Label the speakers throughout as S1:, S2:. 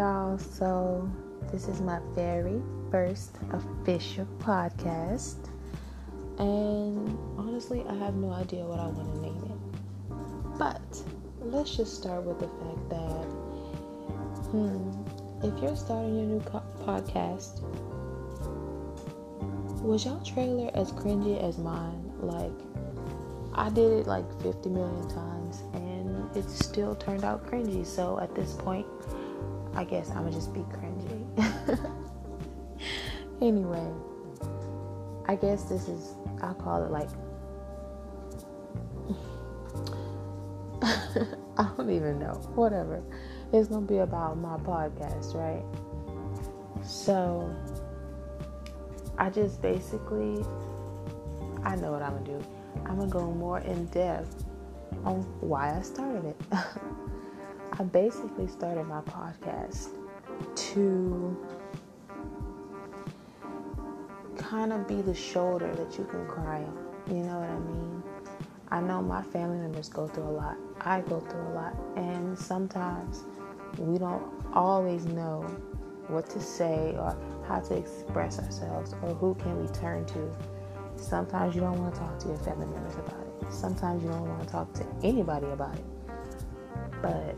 S1: y'all. So, this is my very first official podcast. And honestly, I have no idea what I want to name it. But let's just start with the fact that, hmm, if you're starting your new co- podcast, was y'all trailer as cringy as mine? Like, I did it like 50 million times and it still turned out cringy. So at this point, I guess I'm gonna just be cringy. anyway, I guess this is, I'll call it like, I don't even know. Whatever. It's gonna be about my podcast, right? So, I just basically, I know what I'm gonna do. I'm gonna go more in depth on why I started it. I basically started my podcast to kind of be the shoulder that you can cry on. You know what I mean? I know my family members go through a lot. I go through a lot. And sometimes we don't always know what to say or how to express ourselves or who can we turn to. Sometimes you don't want to talk to your family members about it. Sometimes you don't want to talk to anybody about it. But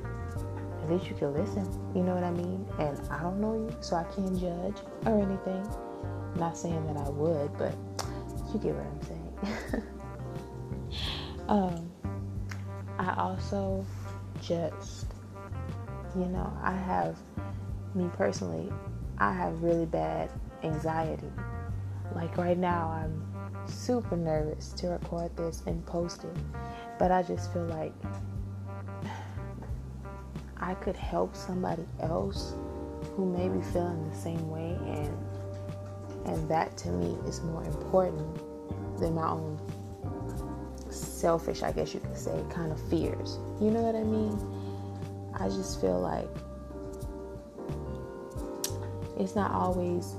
S1: at least you can listen. You know what I mean? And I don't know you, so I can't judge or anything. I'm not saying that I would, but you get what I'm saying. um, I also just, you know, I have, me personally, I have really bad anxiety. Like right now, I'm super nervous to record this and post it, but I just feel like I could help somebody else who may be feeling the same way and and that to me is more important than my own selfish, I guess you could say, kind of fears. You know what I mean? I just feel like it's not always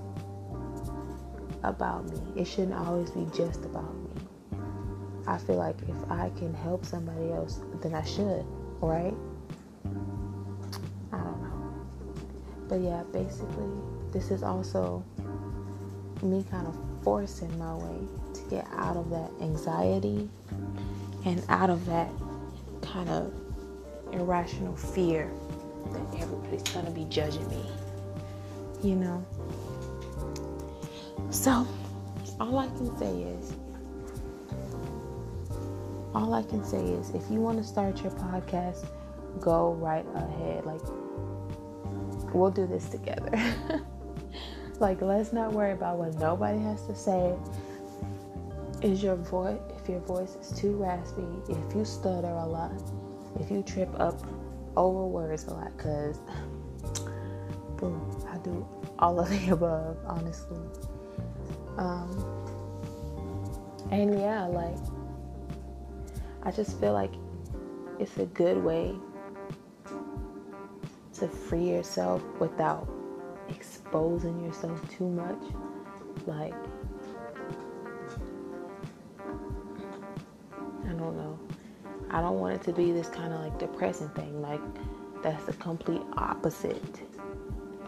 S1: about me. It shouldn't always be just about me. I feel like if I can help somebody else, then I should, right? But yeah, basically, this is also me kind of forcing my way to get out of that anxiety and out of that kind of irrational fear that everybody's going to be judging me. You know? So, all I can say is, all I can say is, if you want to start your podcast, go right ahead. Like, we'll do this together. like, let's not worry about what nobody has to say. Is your voice, if your voice is too raspy, if you stutter a lot, if you trip up over words a lot, because, I do all of the above, honestly. Um, and yeah, like, I just feel like it's a good way to free yourself without exposing yourself too much. Like, I don't know. I don't want it to be this kind of like depressing thing. Like, that's the complete opposite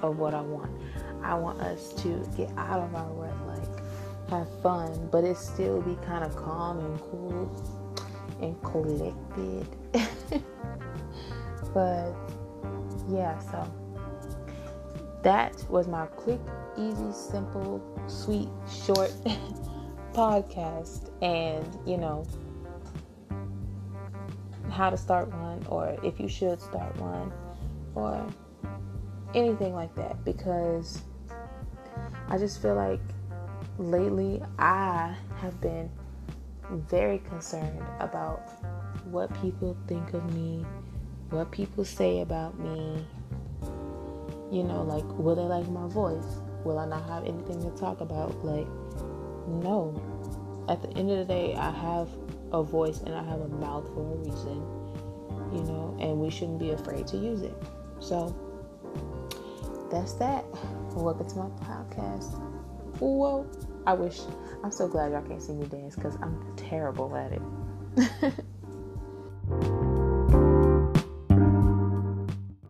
S1: of what I want. I want us to get out of our rut, like, have fun, but it still be kind of calm and cool and collected. but yeah, so that was my quick, easy, simple, sweet, short podcast. And you know, how to start one, or if you should start one, or anything like that. Because I just feel like lately I have been very concerned about what people think of me, what people say about me. You know, like, will they like my voice? Will I not have anything to talk about? Like, no. At the end of the day, I have a voice and I have a mouth for a reason, you know, and we shouldn't be afraid to use it. So, that's that. Welcome to my podcast. Whoa. I wish, I'm so glad y'all can't see me dance because I'm terrible at it.